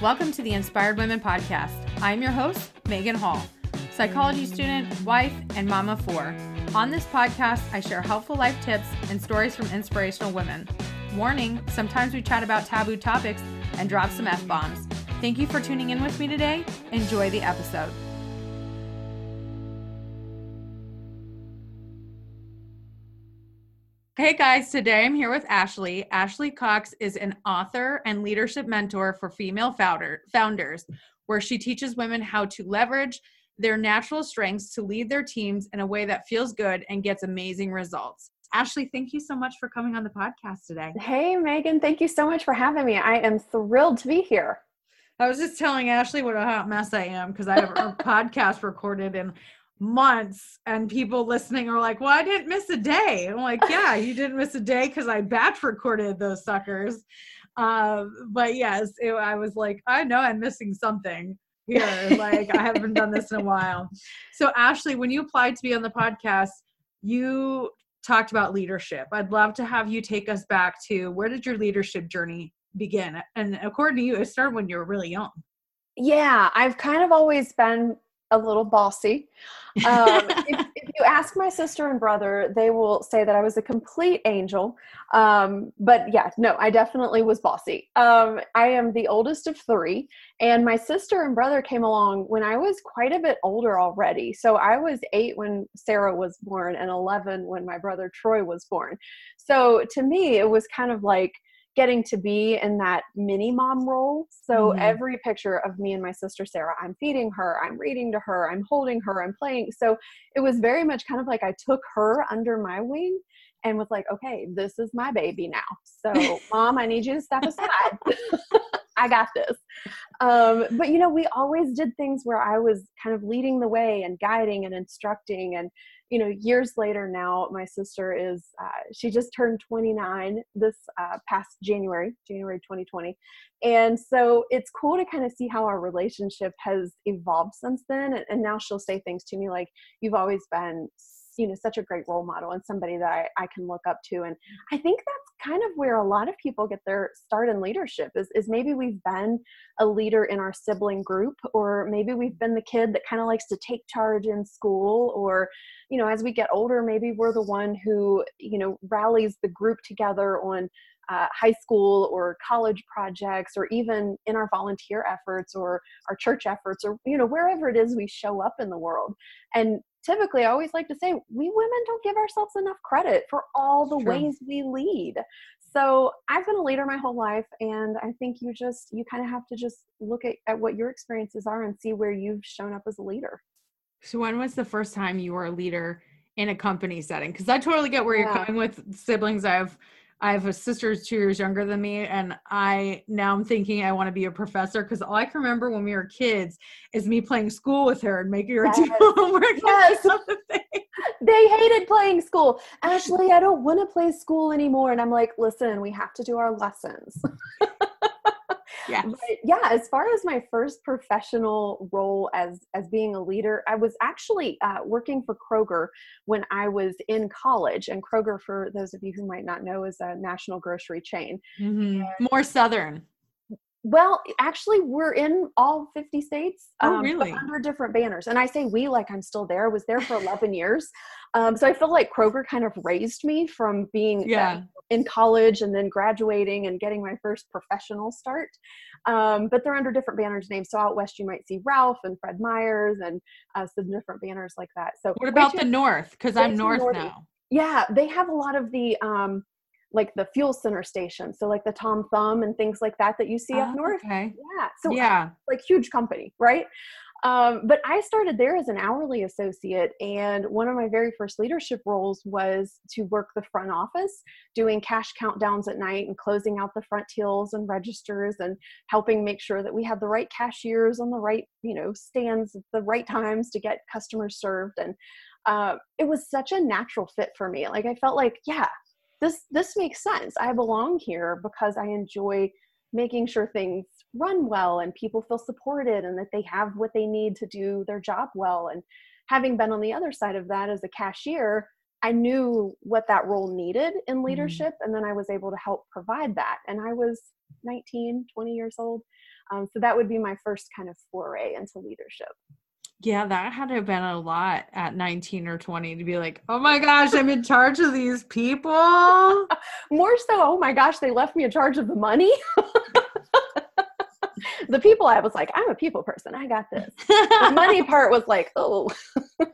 Welcome to the Inspired Women Podcast. I'm your host, Megan Hall, psychology student, wife, and mama four. On this podcast, I share helpful life tips and stories from inspirational women. Warning sometimes we chat about taboo topics and drop some F bombs. Thank you for tuning in with me today. Enjoy the episode. Hey guys, today I'm here with Ashley. Ashley Cox is an author and leadership mentor for female founder, founders, where she teaches women how to leverage their natural strengths to lead their teams in a way that feels good and gets amazing results. Ashley, thank you so much for coming on the podcast today. Hey, Megan, thank you so much for having me. I am thrilled to be here. I was just telling Ashley what a hot mess I am because I have a podcast recorded in months and people listening are like, well, I didn't miss a day. I'm like, yeah, you didn't miss a day because I batch recorded those suckers. Uh, but yes, it, I was like, I know I'm missing something here. Like I haven't done this in a while. So Ashley, when you applied to be on the podcast, you talked about leadership. I'd love to have you take us back to where did your leadership journey begin? And according to you, it started when you were really young. Yeah, I've kind of always been a little bossy. Um, if, if, you ask my sister and brother, they will say that I was a complete angel. Um, but yeah, no, I definitely was bossy. Um, I am the oldest of three, and my sister and brother came along when I was quite a bit older already. So I was eight when Sarah was born, and 11 when my brother Troy was born. So to me, it was kind of like, getting to be in that mini mom role. So mm-hmm. every picture of me and my sister Sarah, I'm feeding her, I'm reading to her, I'm holding her, I'm playing. So it was very much kind of like I took her under my wing and was like, okay, this is my baby now. So, mom, I need you to step aside. I got this. Um, but you know, we always did things where I was kind of leading the way and guiding and instructing and you know years later now my sister is uh, she just turned 29 this uh, past january january 2020 and so it's cool to kind of see how our relationship has evolved since then and, and now she'll say things to me like you've always been you know such a great role model and somebody that I, I can look up to. And i think that's kind of where a lot of people get their start in leadership is, is maybe we've been a leader in our sibling group or maybe we've been the kid that kind of likes to take charge in school or you know as we get older maybe we're the one who you know rallies the group together on uh, high school or college projects or even in our volunteer efforts or our church efforts or you know wherever it is we show up in the world. And typically I always like to say we women don't give ourselves enough credit for all the True. ways we lead. So I've been a leader my whole life and I think you just you kind of have to just look at, at what your experiences are and see where you've shown up as a leader. So when was the first time you were a leader in a company setting? Because I totally get where yeah. you're coming with siblings. I have I have a sister who's two years younger than me, and I now I'm thinking I want to be a professor because all I can remember when we were kids is me playing school with her and making her yes. do homework. Yes. they hated playing school. Ashley, I don't want to play school anymore. And I'm like, listen, we have to do our lessons. yeah yeah as far as my first professional role as as being a leader i was actually uh, working for kroger when i was in college and kroger for those of you who might not know is a national grocery chain. Mm-hmm. more southern well, actually, we're in all 50 states. Oh, um, really? under different banners. And I say we like I'm still there. I was there for 11 years. Um, so I feel like Kroger kind of raised me from being uh, yeah. uh, in college and then graduating and getting my first professional start. Um, but they're under different banners names. So out west, you might see Ralph and Fred Meyers and uh, some different banners like that. So what about the North? Because I'm North now. Yeah, they have a lot of the um, like the fuel center station so like the tom thumb and things like that that you see oh, up north. okay. Yeah so yeah. like huge company right? Um, but i started there as an hourly associate and one of my very first leadership roles was to work the front office doing cash countdowns at night and closing out the front tills and registers and helping make sure that we had the right cashiers on the right you know stands at the right times to get customers served and uh, it was such a natural fit for me. Like i felt like yeah this this makes sense i belong here because i enjoy making sure things run well and people feel supported and that they have what they need to do their job well and having been on the other side of that as a cashier i knew what that role needed in mm-hmm. leadership mm-hmm. and then i was able to help provide that and i was 19, 20 years old. Um, so that would be my first kind of foray into leadership. Yeah, that had to have been a lot at 19 or 20 to be like, oh my gosh, I'm in charge of these people. More so, oh my gosh, they left me in charge of the money. the people I was like, I'm a people person. I got this. The money part was like, oh,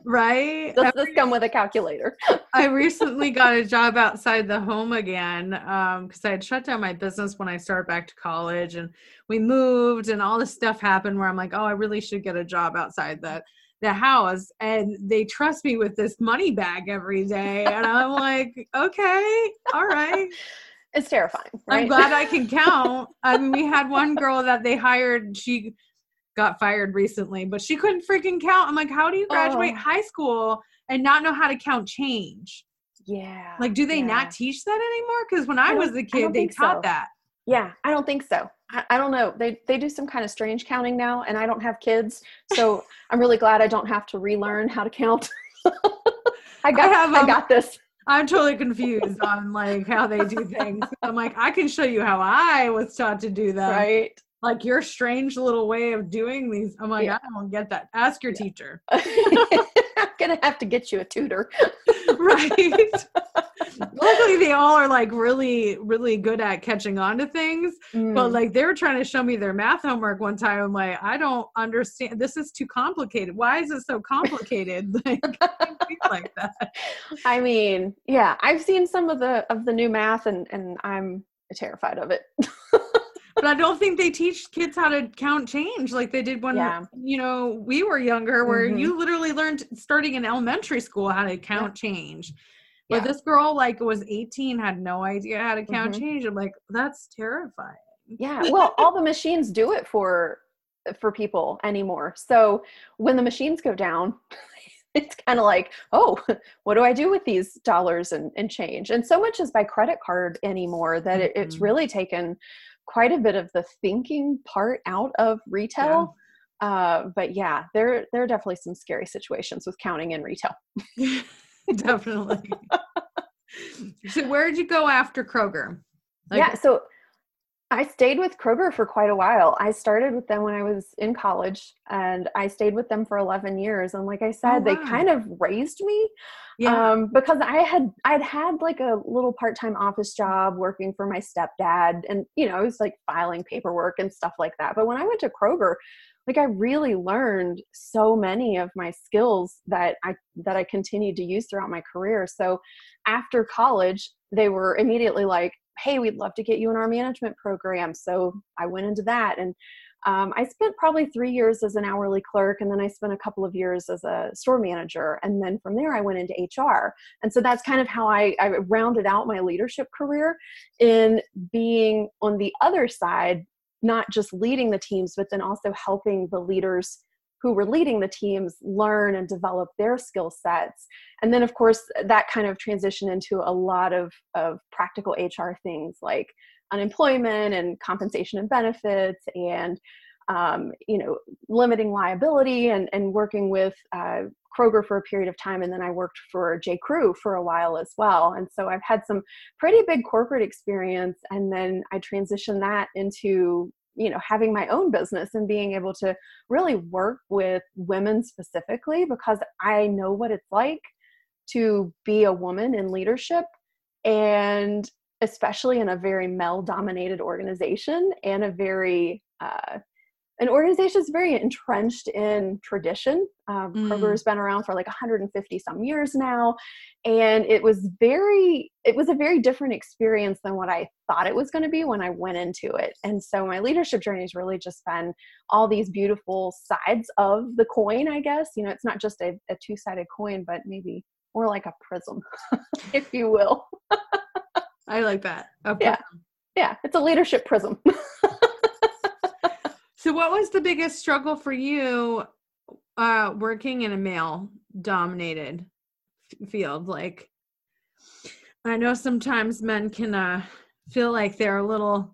right. Does this come with a calculator? I recently got a job outside the home again because um, I had shut down my business when I started back to college, and we moved, and all this stuff happened where I'm like, oh, I really should get a job outside the the house, and they trust me with this money bag every day, and I'm like, okay, all right it's terrifying. Right? I'm glad I can count. I mean, we had one girl that they hired. She got fired recently, but she couldn't freaking count. I'm like, how do you graduate oh. high school and not know how to count change? Yeah. Like, do they yeah. not teach that anymore? Because when I, I was a kid, they taught so. that. Yeah, I don't think so. I, I, don't know. They they do some kind of strange counting now, and I don't have kids, so I'm really glad I don't have to relearn how to count. I got I, have, um, I got this. I'm totally confused on like how they do things. I'm like, I can show you how I was taught to do that. Right. Like your strange little way of doing these. I'm like, yeah. I don't get that. Ask your yeah. teacher. I'm gonna have to get you a tutor. right. Luckily, they all are like really, really good at catching on to things. Mm. But like they were trying to show me their math homework one time. I'm like, I don't understand. This is too complicated. Why is it so complicated? like, like that. I mean, yeah, I've seen some of the of the new math, and and I'm terrified of it. but I don't think they teach kids how to count change like they did when yeah. you know we were younger, where mm-hmm. you literally learned starting in elementary school how to count yeah. change. But yeah. this girl like was 18, had no idea how to count mm-hmm. change. I'm like, that's terrifying. Yeah. Well, all the machines do it for for people anymore. So when the machines go down, it's kind of like, oh, what do I do with these dollars and, and change? And so much is by credit card anymore that mm-hmm. it, it's mm-hmm. really taken quite a bit of the thinking part out of retail. Yeah. Uh, but yeah, there there are definitely some scary situations with counting in retail. Definitely. so where did you go after Kroger? Like- yeah, so I stayed with Kroger for quite a while. I started with them when I was in college and I stayed with them for 11 years. And like I said, oh, wow. they kind of raised me yeah. um, because I had, I'd had like a little part-time office job working for my stepdad and, you know, I was like filing paperwork and stuff like that. But when I went to Kroger, like I really learned so many of my skills that I that I continued to use throughout my career. So after college, they were immediately like, "Hey, we'd love to get you in our management program." So I went into that and um, I spent probably three years as an hourly clerk, and then I spent a couple of years as a store manager. And then from there, I went into HR. And so that's kind of how I, I rounded out my leadership career in being on the other side not just leading the teams, but then also helping the leaders who were leading the teams learn and develop their skill sets. And then, of course, that kind of transition into a lot of, of practical HR things like unemployment and compensation and benefits and um, you know limiting liability and, and working with uh, Kroger for a period of time, and then I worked for J. Crew for a while as well. And so I've had some pretty big corporate experience, and then I transitioned that into you know having my own business and being able to really work with women specifically because I know what it's like to be a woman in leadership and especially in a very male dominated organization and a very uh, an organization is very entrenched in tradition. Um, mm. Kroger's been around for like 150 some years now, and it was very, it was a very different experience than what I thought it was going to be when I went into it. And so my leadership journey has really just been all these beautiful sides of the coin. I guess you know, it's not just a, a two-sided coin, but maybe more like a prism, if you will. I like that. Yeah, yeah, it's a leadership prism. So, what was the biggest struggle for you uh, working in a male dominated field? Like, I know sometimes men can uh, feel like they're a little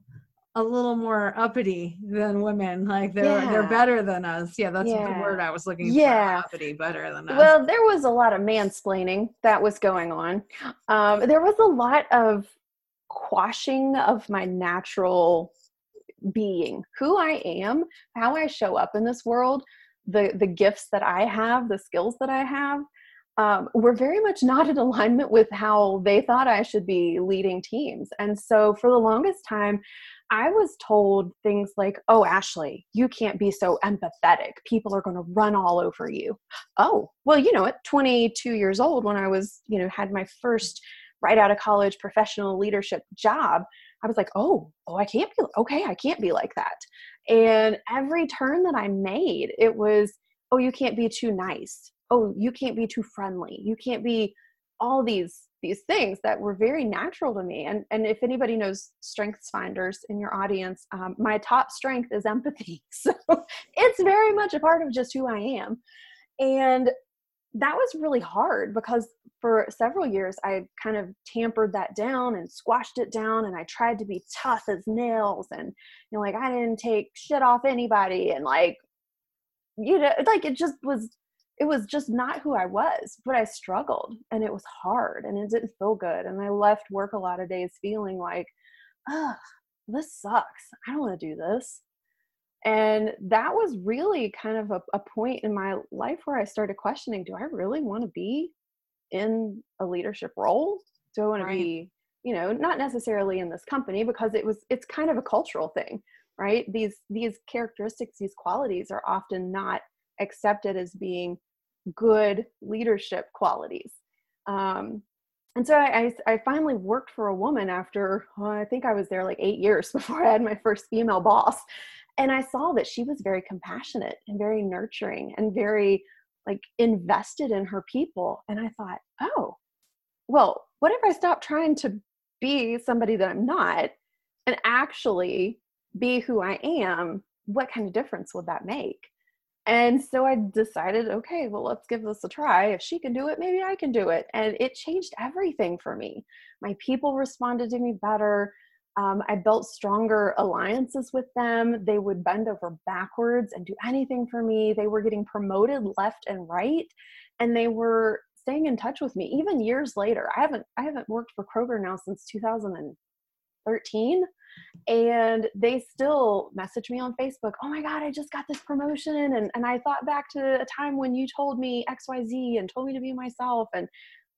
a little more uppity than women like they're yeah. they're better than us yeah that's yeah. the word i was looking yeah. for uppity better than us well there was a lot of mansplaining that was going on um, there was a lot of quashing of my natural being who i am how i show up in this world the the gifts that i have the skills that i have um, were very much not in alignment with how they thought i should be leading teams and so for the longest time I was told things like, oh, Ashley, you can't be so empathetic. People are going to run all over you. Oh, well, you know, at 22 years old, when I was, you know, had my first right out of college professional leadership job, I was like, oh, oh, I can't be, okay, I can't be like that. And every turn that I made, it was, oh, you can't be too nice. Oh, you can't be too friendly. You can't be all these these things that were very natural to me and and if anybody knows strengths finders in your audience um, my top strength is empathy so it's very much a part of just who i am and that was really hard because for several years i kind of tampered that down and squashed it down and i tried to be tough as nails and you know like i didn't take shit off anybody and like you know like it just was it was just not who I was, but I struggled and it was hard and it didn't feel good. And I left work a lot of days feeling like, ugh, this sucks. I don't want to do this. And that was really kind of a, a point in my life where I started questioning do I really want to be in a leadership role? Do I want right. to be, you know, not necessarily in this company because it was, it's kind of a cultural thing, right? These, these characteristics, these qualities are often not accepted as being good leadership qualities. Um, and so I, I, finally worked for a woman after well, I think I was there like eight years before I had my first female boss, and I saw that she was very compassionate and very nurturing and very like invested in her people. And I thought, oh, well, what if I stop trying to be somebody that I'm not and actually be who I am? What kind of difference would that make? And so I decided, okay, well, let's give this a try. If she can do it, maybe I can do it. And it changed everything for me. My people responded to me better. Um, I built stronger alliances with them. They would bend over backwards and do anything for me. They were getting promoted left and right, and they were staying in touch with me even years later. I haven't I haven't worked for Kroger now since 2013 and they still message me on facebook oh my god i just got this promotion and, and i thought back to a time when you told me xyz and told me to be myself and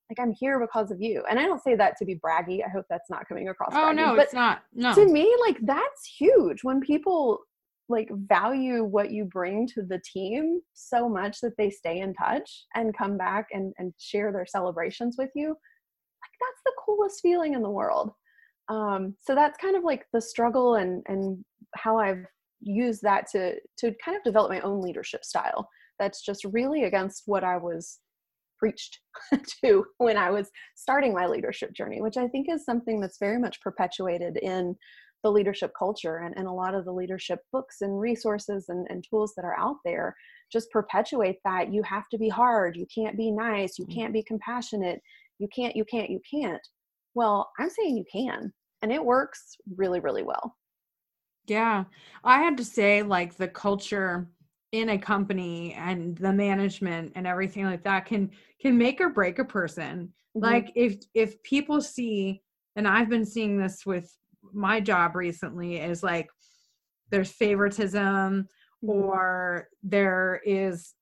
like i'm here because of you. And i don't say that to be braggy. I hope that's not coming across oh braggy, no it's not. No. to me like that's huge. When people like value what you bring to the team so much that they stay in touch and come back and, and share their celebrations with you like that's the coolest feeling in the world. Um, so that's kind of like the struggle and and how i've used that to to kind of develop my own leadership style. That's just really against what i was preached to when i was starting my leadership journey which i think is something that's very much perpetuated in the leadership culture and, and a lot of the leadership books and resources and, and tools that are out there just perpetuate that you have to be hard you can't be nice you mm. can't be compassionate you can't you can't you can't well, I'm saying you can, and it works really, really well. Yeah. I had to say, like, the culture in a company and the management and everything like that can can make or break a person mm-hmm. like if if people see and i've been seeing this with my job recently is like there's favoritism mm-hmm. or there is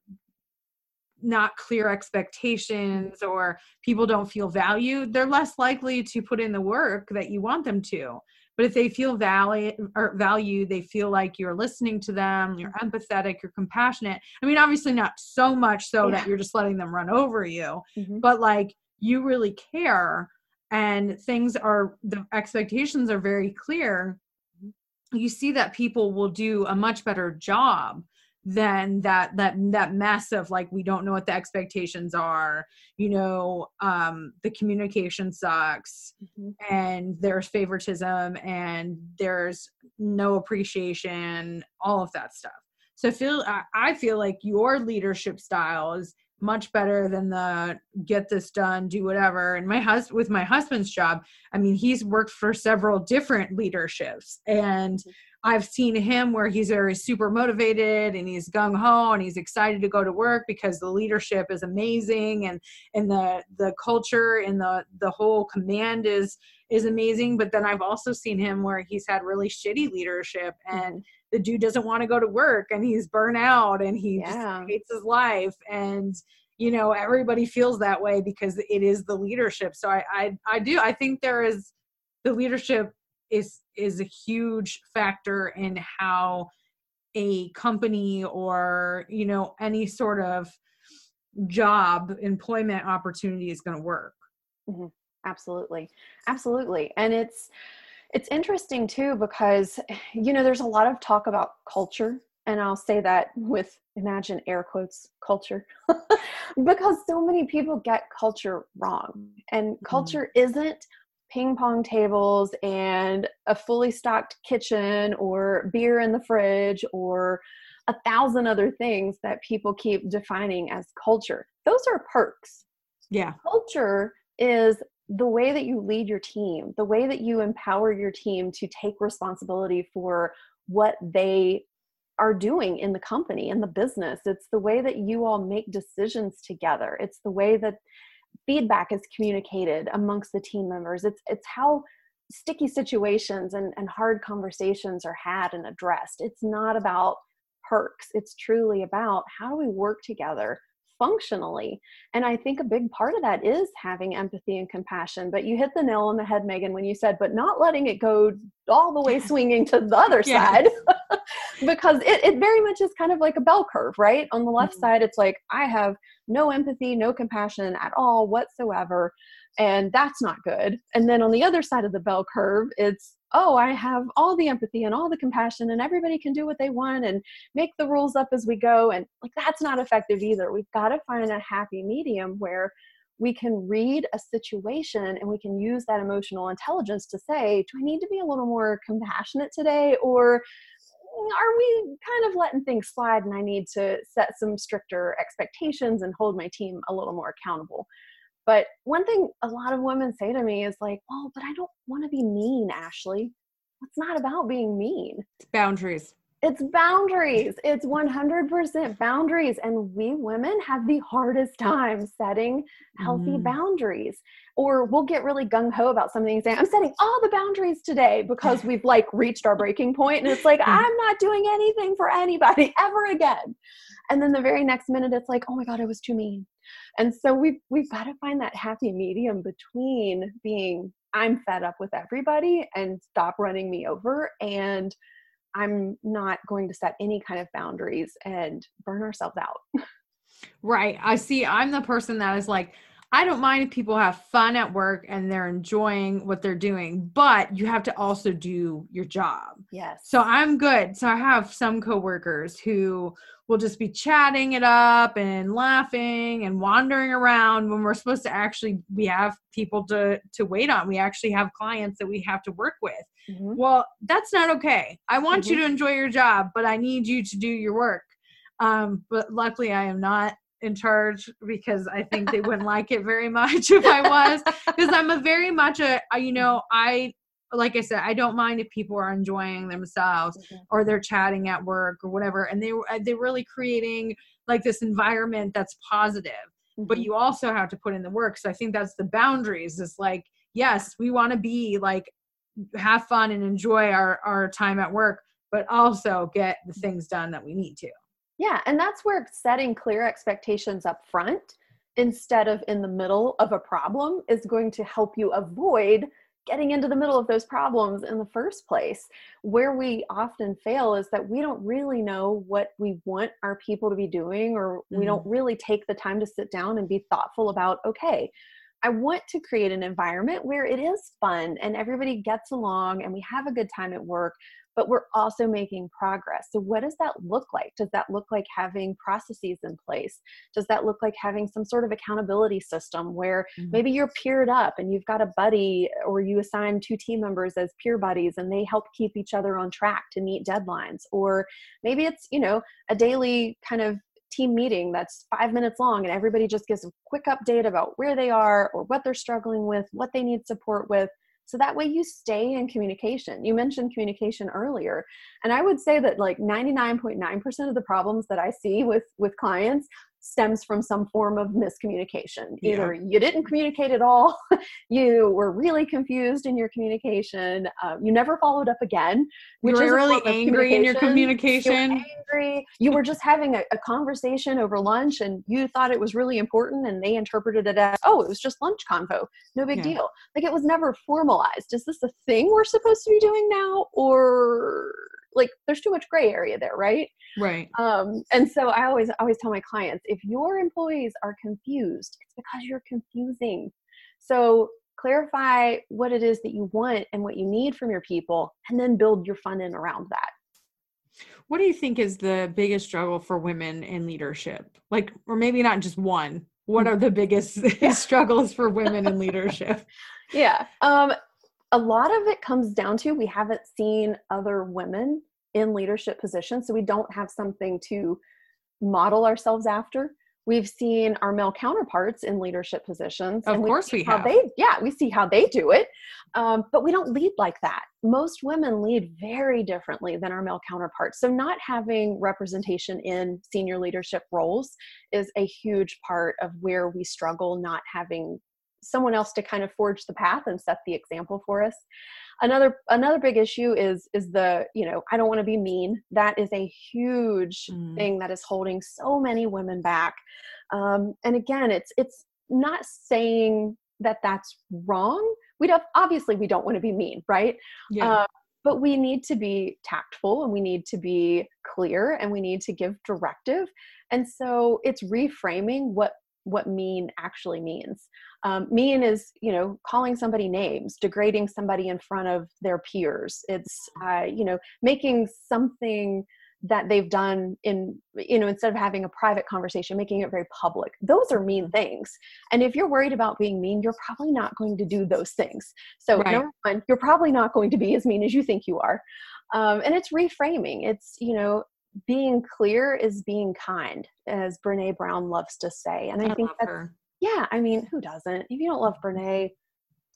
not clear expectations or people don't feel valued, they're less likely to put in the work that you want them to. But if they feel value or value, they feel like you're listening to them, you're empathetic, you're compassionate. I mean, obviously not so much so yeah. that you're just letting them run over you, mm-hmm. but like you really care and things are the expectations are very clear. You see that people will do a much better job than that that that mess of like we don't know what the expectations are you know um the communication sucks mm-hmm. and there's favoritism and there's no appreciation all of that stuff so I feel I feel like your leadership style is much better than the get this done, do whatever. And my husband with my husband's job, I mean, he's worked for several different leaderships and mm-hmm. I've seen him where he's very super motivated and he's gung ho and he's excited to go to work because the leadership is amazing and and the the culture and the the whole command is is amazing. But then i've also seen him where he's had really shitty leadership mm-hmm. and the dude doesn't want to go to work and he's burnt out and he yeah. just hates his life. And you know everybody feels that way because it is the leadership. So I, I i do. I think there is the leadership is is a huge factor in how a company or you know any sort of job employment opportunity is going to work mm-hmm. absolutely absolutely and it's it's interesting too because you know there's a lot of talk about culture and i'll say that with imagine air quotes culture because so many people get culture wrong and mm-hmm. culture mm. isn't ping pong tables and a fully stocked kitchen or beer in the fridge or a thousand other things that people keep defining as culture. Those are perks. Yeah. Culture is the way that you lead your team, the way that you empower your team to take responsibility for what they are doing in the company in the business it's the way that you all make decisions together it's the way that feedback is communicated amongst the team members. It's it's how sticky situations and, and hard conversations are had and addressed. It's not about perks. It's truly about how do we work together functionally. And i think a big part of that is having empathy and compassion. But you hit the nail on the head megan when you said but not letting it go all the way swinging to the other side. Because it, it very much is kind of like a bell curve right? On the left mm-hmm. side it's like i have no empathy no compassion at all whatsoever and that's not good. And then on the other side of the bell curve it's oh i have all the empathy and all the compassion and everybody can do what they want and make the rules up as we go and like that's not effective either we've got to find a happy medium where we can read a situation and we can use that emotional intelligence to say do i need to be a little more compassionate today or are we kind of letting things slide and I need to set some stricter expectations and hold my team a little more accountable? But one thing a lot of women say to me is like, well, but I don't want to be mean, Ashley. It's not about being mean. It's boundaries. It's boundaries. It's 100% boundaries. And we women have the hardest time setting healthy mm. boundaries. Or we'll get really gung ho about something and say, I'm setting all the boundaries today because we've like reached our breaking point. point, And it's like, I'm not doing anything for anybody ever again. And then the very next minute, it's like, oh my God, I was too mean. And so we've, we've got to find that happy medium between being, I'm fed up with everybody and stop running me over and I'm not going to set any kind of boundaries and burn ourselves out. right. I see. I'm the person that is like, I don't mind if people have fun at work and they're enjoying what they're doing, but you have to also do your job. Yes. So I'm good. So I have some coworkers who will just be chatting it up and laughing and wandering around when we're supposed to actually we have people to to wait on. We actually have clients that we have to work with. Mm-hmm. Well, that's not okay. I want mm-hmm. you to enjoy your job, but I need you to do your work. Um, but luckily I am not in charge because I think they wouldn't like it very much if I was because I'm a very much a you know I like I said I don't mind if people are enjoying themselves mm-hmm. or they're chatting at work or whatever and they uh, they're really creating like this environment that's positive mm-hmm. but you also have to put in the work so I think that's the boundaries is like yes we want to be like have fun and enjoy our our time at work but also get the things done that we need to yeah, and that's where setting clear expectations up front instead of in the middle of a problem is going to help you avoid getting into the middle of those problems in the first place. Where we often fail is that we don't really know what we want our people to be doing, or mm-hmm. we don't mm-hmm. really take the time to sit down and be thoughtful about, okay, I want to create an environment where it is fun and everybody gets along and we have a good time at work, but we're also making progress. So, what does that look like? Does that look like having processes in place? Does that look like having some sort of accountability system where mm-hmm. maybe you're peered up and you've got a buddy or you assign two team members as peer buddies and they help keep each other on track to meet deadlines? Or maybe it's, you know, a daily kind of team meeting that's five minutes long and everybody just gives a quick update about where they are or what they're struggling with, what they need support with. So that way you stay in communication. You mentioned communication earlier. And I would say that like 99.9% of the problems that I see with with clients stems from some form of miscommunication. Either yeah. you didn't communicate at all, you were really confused in your communication, um, you never followed up again. Which you were really angry in your communication. You angry. You were just having a, a, conversation over lunch, and you thought it was really important, and they interpreted it as, "Oh, it was just lunch convo, no big yeah. deal." Like it was never formalized. Is this a thing we're supposed to be doing now, or like there's too much gray area there right? Right. Um and so i always always tell my clients if your employees are confused it's because you're confusing. So clarify what it is that you want and what you need from your people and then build your fun in around that. What do you think is the biggest struggle for women in leadership? Like or maybe not just one. What are the biggest yeah. struggles for women in leadership? Yeah um a lot of it comes down to we haven't seen other women in leadership positions, so we don't have something to model ourselves after. We've seen our male counterparts in leadership positions. Of course, we have. They, yeah, we see how they do it, um, but we don't lead like that. Most women lead very differently than our male counterparts. So, not having representation in senior leadership roles is a huge part of where we struggle not having someone else to kind of forge the path and set the example for us another another big issue is is the you know i don't want to be mean that is a huge mm. thing that is holding so many women back um, and again it's it's not saying that that's wrong we don't obviously we don't want to be mean right yeah. Uh, but we need to be tactful and we need to be clear and we need to give directive and so it's reframing what what mean actually means. Um, mean is, you know, calling somebody names, degrading somebody in front of their peers. It's, uh, you know, making something that they've done in, you know, instead of having a private conversation, making it very public. Those are mean things. And if you're worried about being mean, you're probably not going to do those things. So, right. number one, you're probably not going to be as mean as you think you are. Um, and it's reframing. It's, you know, being clear is being kind, as Brene Brown loves to say. And I, I think that's, her. Yeah, I mean, who doesn't? If you don't love Brene,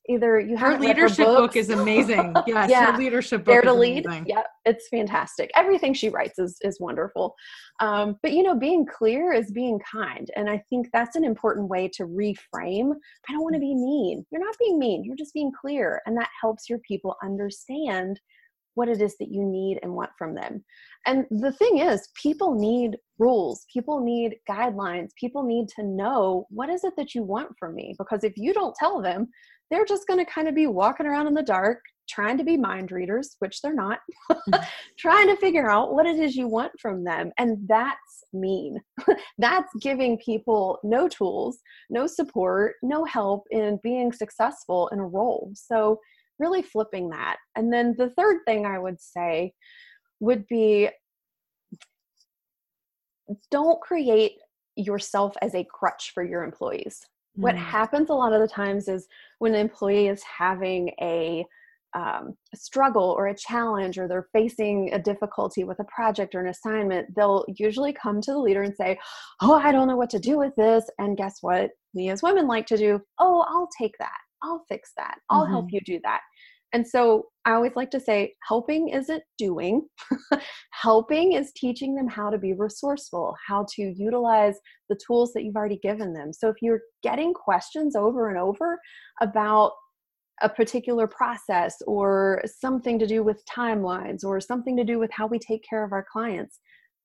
either you have her leadership her book is amazing. Yes, yeah, her leadership book Dare to lead. Amazing. Yeah, it's fantastic. Everything she writes is is wonderful. Um, but you know, being clear is being kind, and I think that's an important way to reframe. I don't want to be mean. You're not being mean. You're just being clear, and that helps your people understand what it is that you need and want from them. And the thing is, people need rules, people need guidelines, people need to know what is it that you want from me? Because if you don't tell them, they're just going to kind of be walking around in the dark, trying to be mind readers, which they're not, mm-hmm. trying to figure out what it is you want from them. And that's mean. that's giving people no tools, no support, no help in being successful in a role. So really flipping that. And then the third thing I would say would be don't create yourself as a crutch for your employees. Mm. What happens a lot of the times is when an employee is having a, um, a struggle or a challenge or they're facing a difficulty with a project or an assignment, they'll usually come to the leader and say, Oh, I don't know what to do with this. And guess what? We as women like to do, Oh, I'll take that. I'll fix that. I'll mm-hmm. help you do that. And so I always like to say, helping isn't doing. helping is teaching them how to be resourceful, how to utilize the tools that you've already given them. So if you're getting questions over and over about a particular process or something to do with timelines or something to do with how we take care of our clients,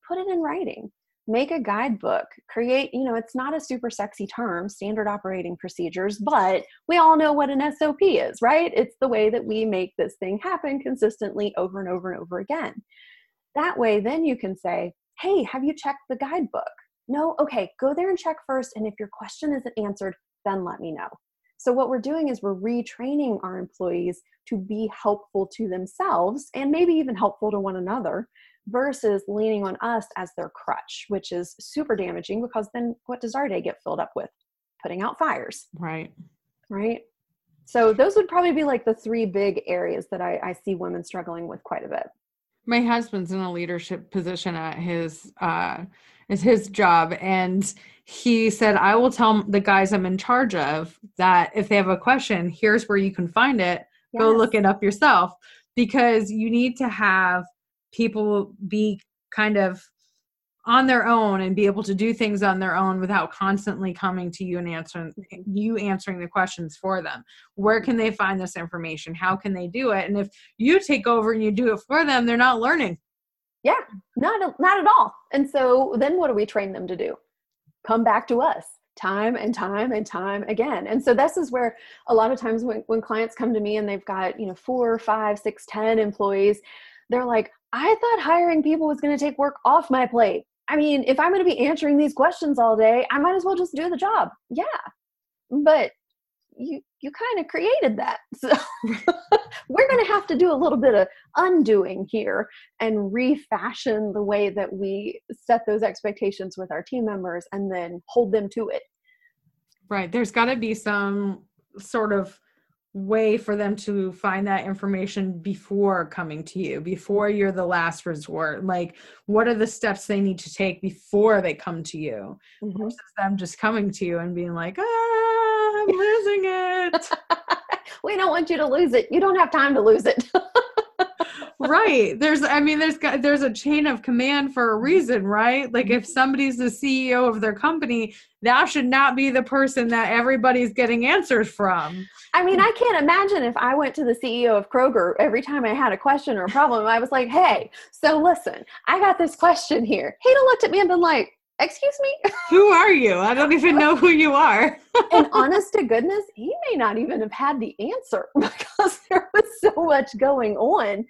put it in writing make a guidebook create you know it's not a super sexy term standard operating procedures but we all know what an sop is right? It's the way that we make this thing happen consistently over and over and over again. That way then you can say hey have you checked the guidebook? No? Okay go there and check first and if your question isn't answered then let me know. So what we're doing is we're retraining our employees to be helpful to themselves and maybe even helpful to one another versus leaning on us as their crutch, which is super damaging because then what does our day get filled up with? Putting out fires. Right. Right. So those would probably be like the three big areas that I, I see women struggling with quite a bit. My husband's in a leadership position at his uh is his job and he said i will tell the guys i'm in charge of that if they have a question here's where you can find it yes. go look it up yourself because you need to have people be kind of on their own and be able to do things on their own without constantly coming to you and answering you answering the questions for them. Where can they find this information? How can they do it? And if you take over and you do it for them they're not learning. Yeah not not at all. And so then what do we train them to do? Come back to us time and time and time again. And so this is where a lot of times when, when clients come to me and they've got you know four five six ten employees they're like i thought hiring people was going to take work off my plate I mean, if I'm going to be answering these questions all day, I might as well just do the job. Yeah. But you you kind of created that. So we're going to have to do a little bit of undoing here and refashion the way that we set those expectations with our team members and then hold them to it. Right. There's got to be some sort of way for them to find that information before coming to you before you're the last resort like what are the steps they need to take before they come to you mm-hmm. versus them just coming to you and being like ah i'm losing it. We don't want you to lose it. You don't have time to lose it right. There's i mean there's there's a chain of command for a reason right? Like if mm-hmm. somebody's the ceo of their company that should not be the person that everybody's getting answers from. I mean mm. i can't imagine if i went to the ceo of kroger every time i had a question or a problem i was like hey so listen i got this question here. He'd have looked at me and been like excuse me? Who are you? I don't even know who you are. And honest to goodness he may not even have had the answer because there was so much going on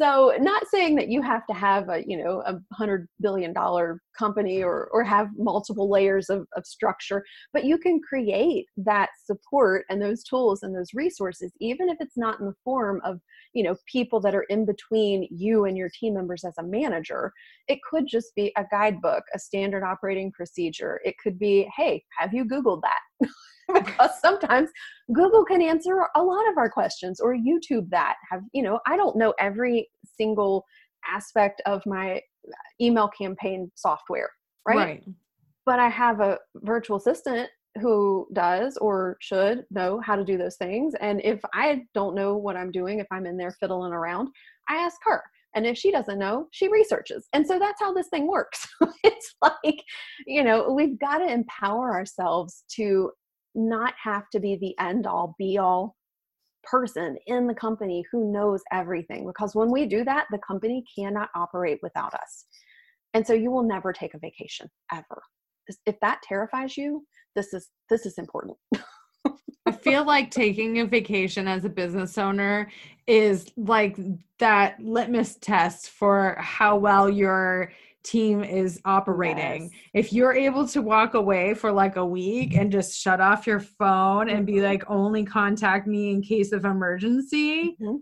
so not saying that you have to have a you know a hundred billion dollar company or or have multiple layers of, of structure but you can create that support and those tools and those resources even if it's not in the form of you know people that are in between you and your team members as a manager. It could just be a guidebook a standard operating procedure. It could be hey have you googled that because sometimes Google can answer a lot of our questions or YouTube that have, you know, I don't know every single aspect of my email campaign software, right? right. But I have a virtual assistant who does or should know how to do those things. And if I don't know what I'm doing, if I'm in there fiddling around, I ask her. And if she doesn't know, she researches. And so that's how this thing works. it's like, you know, we've got to empower ourselves to not have to be the end all be all person in the company who knows everything because when we do that the company cannot operate without us. And so you will never take a vacation ever. If that terrifies you this is this is important. I feel like taking a vacation as a business owner is like that litmus test for how well you're team is operating. Yes. If you're able to walk away for like a week and just shut off your phone and be mm-hmm. like, only contact me in case of emergency, mm-hmm.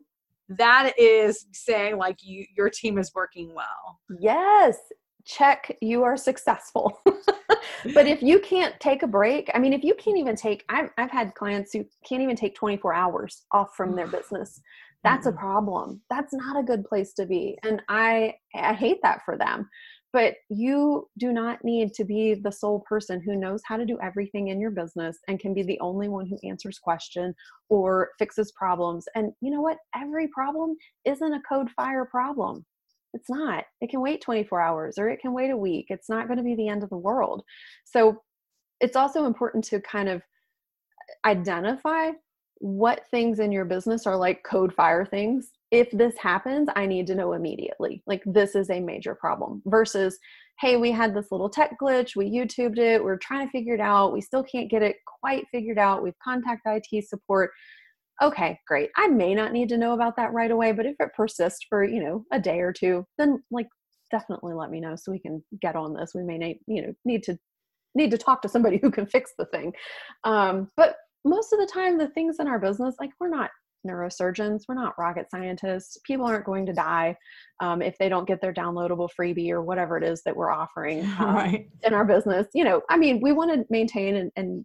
that is saying like you your team is working well. Yes. Check you are successful. but if you can't take a break, I mean, if you can't even take, I've, I've had clients who can't even take 24 hours off from their business that's a mm-hmm. problem. That's not a good place to be and i i hate that for them. But you do not need to be the sole person who knows how to do everything in your business and can be the only one who answers question or fixes problems. And you know what? Every problem isn't a code fire problem. It's not. It can wait 24 hours or it can wait a week. It's not going to be the end of the world. So it's also important to kind of identify what things in your business are like code fire things. If this happens, I need to know immediately. Like, this is a major problem versus, hey, we had this little tech glitch, we YouTubed it, we're trying to figure it out, we still can't get it quite figured out, we've contacted IT support. Okay, great. I may not need to know about that right away, but if it persists for, you know, a day or two, then like definitely let me know so we can get on this. We may need, you know, need to need to talk to somebody who can fix the thing. Um, but most of the time the things in our business like we're not neurosurgeons we're not rocket scientists people aren't going to die um, if they don't get their downloadable freebie or whatever it is that we're offering um, right. in our business you know i mean we want to maintain and, and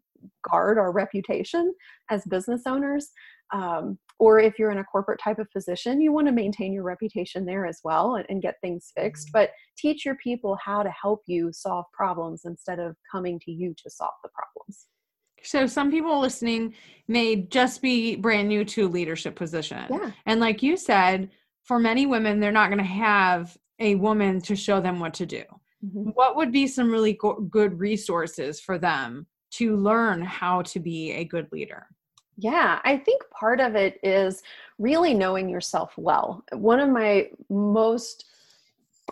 guard our reputation as business owners um, or if you're in a corporate type of position you want to maintain your reputation there as well and, and get things fixed but teach your people how to help you solve problems instead of coming to you to solve the problems so some people listening may just be brand new to leadership position. Yeah. And like you said, for many women, they're not going to have a woman to show them what to do. mm-hmm. what would be some really go- good resources for them to learn how to be a good leader? Yeah, I think part of it is really knowing yourself well. One of my most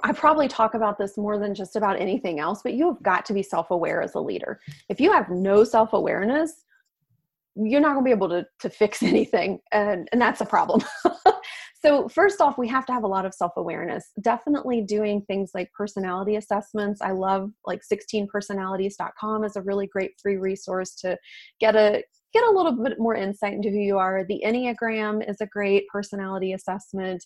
I probably talk about this more than just about anything else, but you have got to be self aware as a leader. If you have no self awareness, you're not going to be able to, to fix anything. And, and that's a problem. so, first off, we have to have a lot of self awareness. Definitely doing things like personality assessments. I love like 16personalities.com is a really great free resource to get a get a little bit more insight into who you are. The Enneagram is a great personality assessment.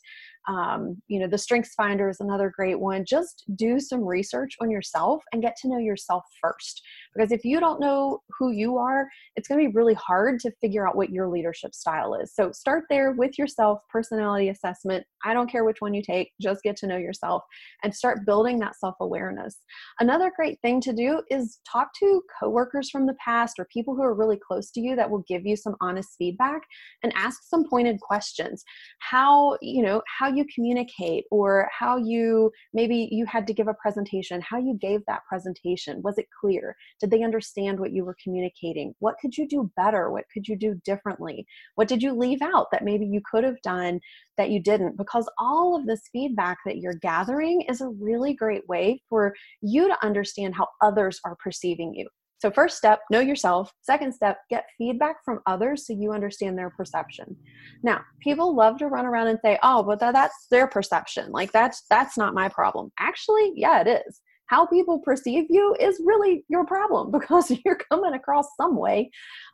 Um, you know, the Strengths Finder is another great one. Just do some research on yourself and get to know yourself first. Because if you don't know who you are, it's going to be really hard to figure out what your leadership style is. So start there with yourself, personality assessment. I don't care which one you take, just get to know yourself and start building that self awareness. Another great thing to do is talk to coworkers from the past or people who are really close to you that will give you some honest feedback and ask some pointed questions. How, you know, how you communicate or how you maybe you had to give a presentation, how you gave that presentation. Was it clear? Did they understand what you were communicating? What could you do better? What could you do differently? What did you leave out that maybe you could have done that you didn't? Because all of this feedback that you're gathering is a really great way for you to understand how others are perceiving you. So, first step, know yourself. Second step, get feedback from others so you understand their perception. Now, people love to run around and say, "Oh, but that's their perception. Like that's that's not my problem." Actually, yeah, it is. How people perceive you is really your problem because you're coming across some way.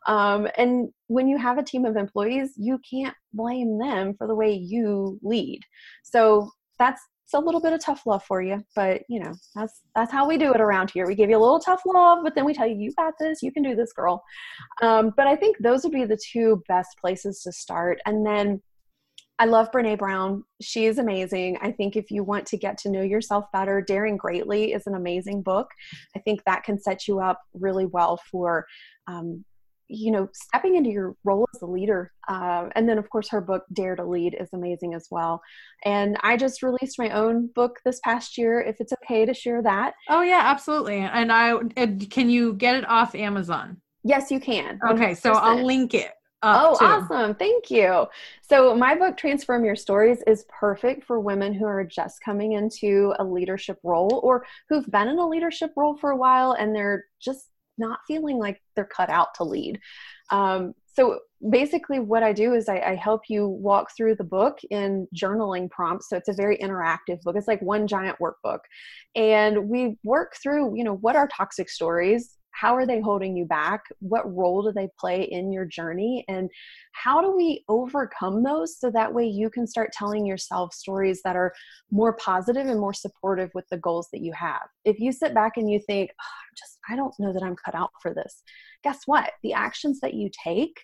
Um, and when you have a team of employees, you can't blame them for the way you lead. So that's it's a little bit of tough love for you but you know that's that's how we do it around here we give you a little tough love but then we tell you you got this you can do this girl um, but i think those would be the two best places to start and then I love Brene Brown. She is amazing. I think if you want to get to know yourself better, Daring Greatly is an amazing book. I think that can set you up really well for um, you know stepping into your role as a leader uh, and then of course her book dare to lead is amazing as well. And i just released my own book this past year if it's okay to share that. Oh yeah absolutely. And i can you get it off amazon? Yes you can. 100%. okay so i'll link it oh too. awesome. Thank you. So my book transform your stories is perfect for women who are just coming into a leadership role or who've been in a leadership role for a while and they're just not feeling like they're cut out to lead. Um, so basically, what I do is I, I, help you walk through the book in journaling prompts. So it's a very interactive book. It's like one giant workbook, and we work through, you know, what are toxic stories how are they holding you back? What role do they play in your journey? And how do we overcome those so that way you can start telling yourself stories that are more positive and more supportive with the goals that you have? If you sit back and you think oh, just i don't know that i'm cut out for this guess what? The actions that you take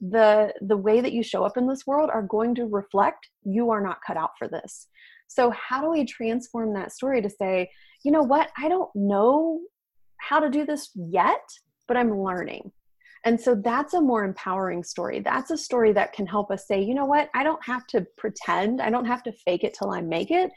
the the way that you show up in this world are going to reflect you are not cut out for this. So how do we transform that story to say you know what? I don't know how to do this yet, but I'm learning. And so that's a more empowering story. That's a story that can help us say, you know what, I don't have to pretend, I don't have to fake it till I make it,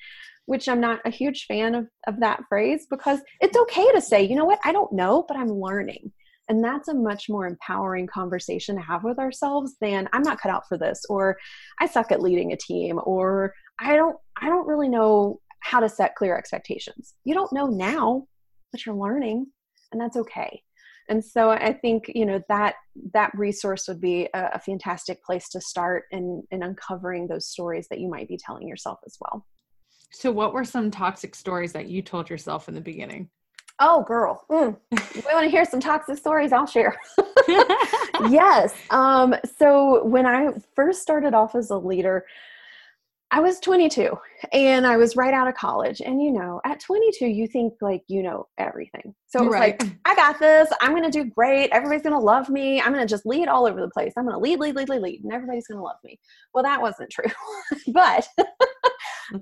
which I'm not a huge fan of, of that phrase because it's okay to say, you know what, I don't know, but I'm learning. And that's a much more empowering conversation to have with ourselves than I'm not cut out for this, or I suck at leading a team, or I don't I don't really know how to set clear expectations. You don't know now, but you're learning and that's okay. And so i think you know that that resource would be a, a, fantastic place to start in in uncovering those stories that you might be telling yourself as well. So what were some toxic stories that you told yourself in the beginning? Oh girl. Mm. we want to hear some toxic stories i'll share. Yes um so when i first started off as a leader I was 22 and I was right out of college. And you know, at 22, you think like you know everything. So it was right. like, I got this. I'm going to do great. Everybody's going to love me. I'm going to just lead all over the place. I'm going to lead, lead, lead, lead, lead, and everybody's going to love me. Well, that wasn't true. but, mm.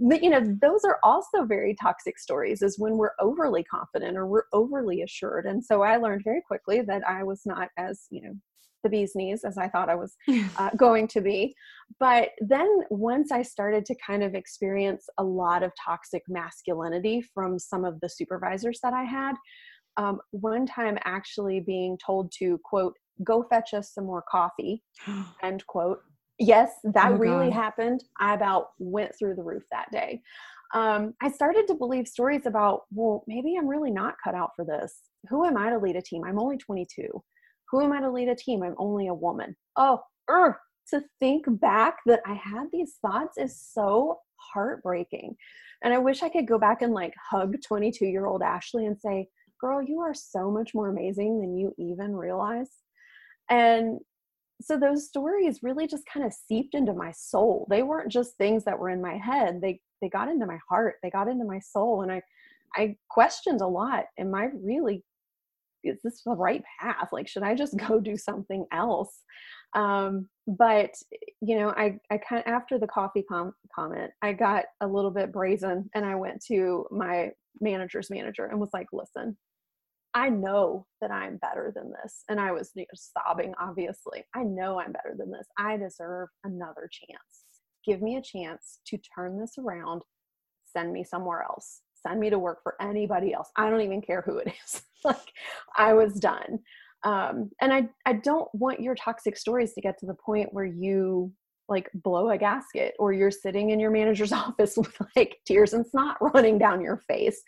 but, you know, those are also very toxic stories is when we're overly confident or we're overly assured. And so I learned very quickly that I was not as, you know, the bee's knees as I thought I was uh, going to be. But then once I started to kind of experience a lot of toxic masculinity from some of the supervisors that I had, um, one time actually being told to quote go fetch us some more coffee end quote. Yes that oh, really God. happened. I about went through the roof that day. Um, i started to believe stories about well maybe i'm really not cut out for this. Who am i to lead a team? I'm only 22 who am i to lead a team? I'm only a woman. Oh er, to think back that i had these thoughts is so heartbreaking. And i wish i could go back and like hug 22 year old ashley and say girl you are so much more amazing than you even realize. And so those stories really just kind of seeped into my soul. They weren't just things that were in my head. They they got into my heart. They got into my soul. And i i questioned a lot am i really is this the right path like should i just go do something else um, but you know i i kind of after the coffee com- comment i got a little bit brazen and i went to my manager's manager and was like listen I know that I'm better than this. And I was you know, sobbing, obviously. I know I'm better than this. I deserve another chance. Give me a chance to turn this around. Send me somewhere else. Send me to work for anybody else. I don't even care who it is. like, I was done. Um, and I, I don't want your toxic stories to get to the point where you like blow a gasket or you're sitting in your manager's office with like tears and snot running down your face.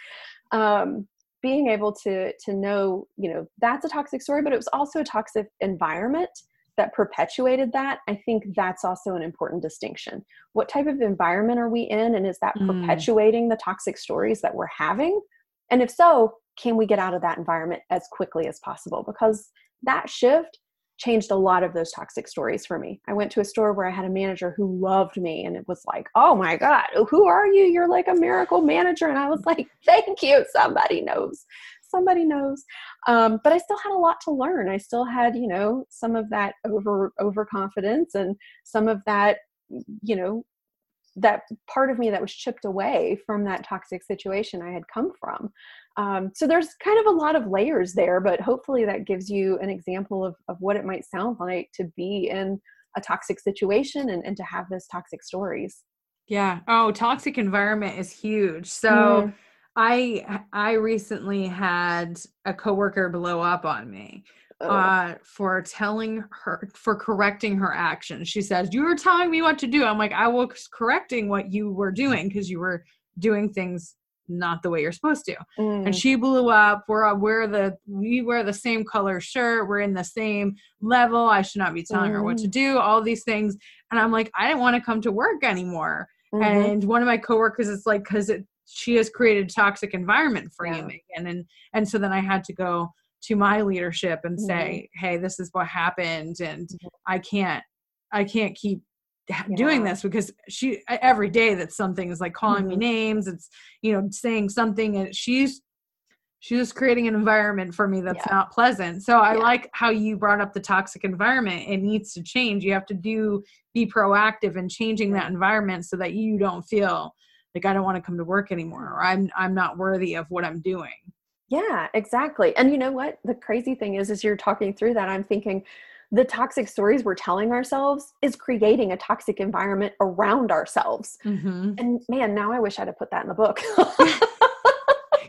Um, being able to to know you know that's a toxic story but it was also a toxic environment that perpetuated that i think that's also an important distinction what type of environment are we in and is that mm. perpetuating the toxic stories that we're having and if so can we get out of that environment as quickly as possible because that shift changed a lot of those toxic stories for me. I went to a store where I had a manager who loved me and it was like, "Oh my god, who are you? You're like a miracle manager." And I was like, "Thank you. Somebody knows. Somebody knows." Um, but I still had a lot to learn. I still had, you know, some of that over overconfidence and some of that, you know, that part of me that was chipped away from that toxic situation I had come from. Um, so there's kind of a lot of layers there, but hopefully that gives you an example of, of what it might sound like to be in a toxic situation and, and to have those toxic stories. Yeah. Oh, toxic environment is huge. So mm. I I recently had a coworker blow up on me oh. uh, for telling her for correcting her actions. She says, "You were telling me what to do." I'm like, "I was correcting what you were doing because you were doing things not the way you're supposed to. Mm. And she blew up. We're we're the we wear the same color shirt. We're in the same level. I should not be telling mm. her what to mm. do. All these things. And I'm like, I didn't want to come to work anymore. Mm-hmm. And one of my coworkers is like, because it she has created a toxic environment for yeah. you, Megan. And and so then I had to go to my leadership and say, mm-hmm. hey, this is what happened, and mm-hmm. I can't I can't keep yeah. doing this because she every day that something is like calling mm-hmm. me names it's you know saying something and she's she's creating an environment for me that's yeah. not pleasant so i yeah. like how you brought up the toxic environment it needs to change you have to do be proactive in changing that environment so that you don't feel like i don't want to come to work anymore or i'm i'm not worthy of what i'm doing yeah exactly and you know what the crazy thing is as you're talking through that i'm thinking the toxic stories we're telling ourselves is creating a toxic environment around ourselves. Mm-hmm. And man, now I wish I'd have put that in the book.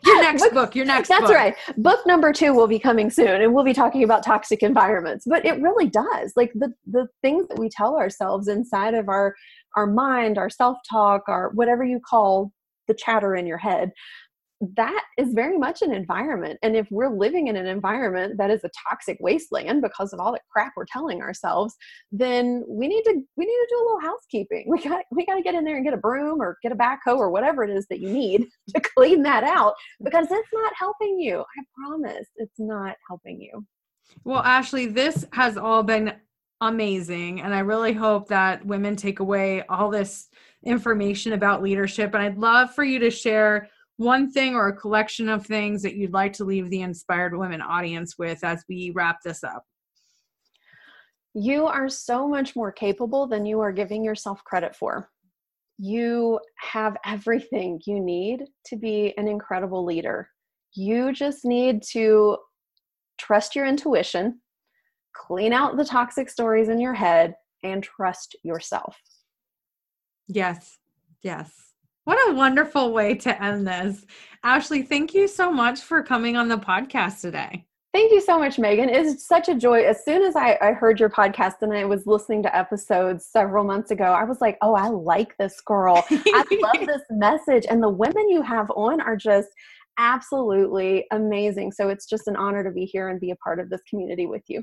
your next book, book, your next book. That's book. right. Book number two will be coming soon and we'll be talking about toxic environments. But it really does. Like the the things that we tell ourselves inside of our our mind, our self-talk, our whatever you call the chatter in your head that is very much an environment. And if we're living in an environment that is a toxic wasteland because of all the crap we're telling ourselves, then we need to we need to do a little housekeeping. We got we got to get in there and get a broom or get a backhoe or whatever it is that you need to clean that out because it's not helping you. I promise, it's not helping you. Well, Ashley, this has all been amazing and I really hope that women take away all this information about leadership and I'd love for you to share one thing or a collection of things that you'd like to leave the inspired women audience with as we wrap this up? You are so much more capable than you are giving yourself credit for. You have everything you need to be an incredible leader. You just need to trust your intuition, clean out the toxic stories in your head and trust yourself. Yes. Yes. What a wonderful way to end this. Ashley, thank you so much for coming on the podcast today. Thank you so much, Megan. It's such a joy. As soon as I, I, heard your podcast and I was listening to episodes several months ago, I was like, oh, I like this girl. I love this message. And the women you have on are just absolutely amazing. So it's just an honor to be here and be a part of this community with you.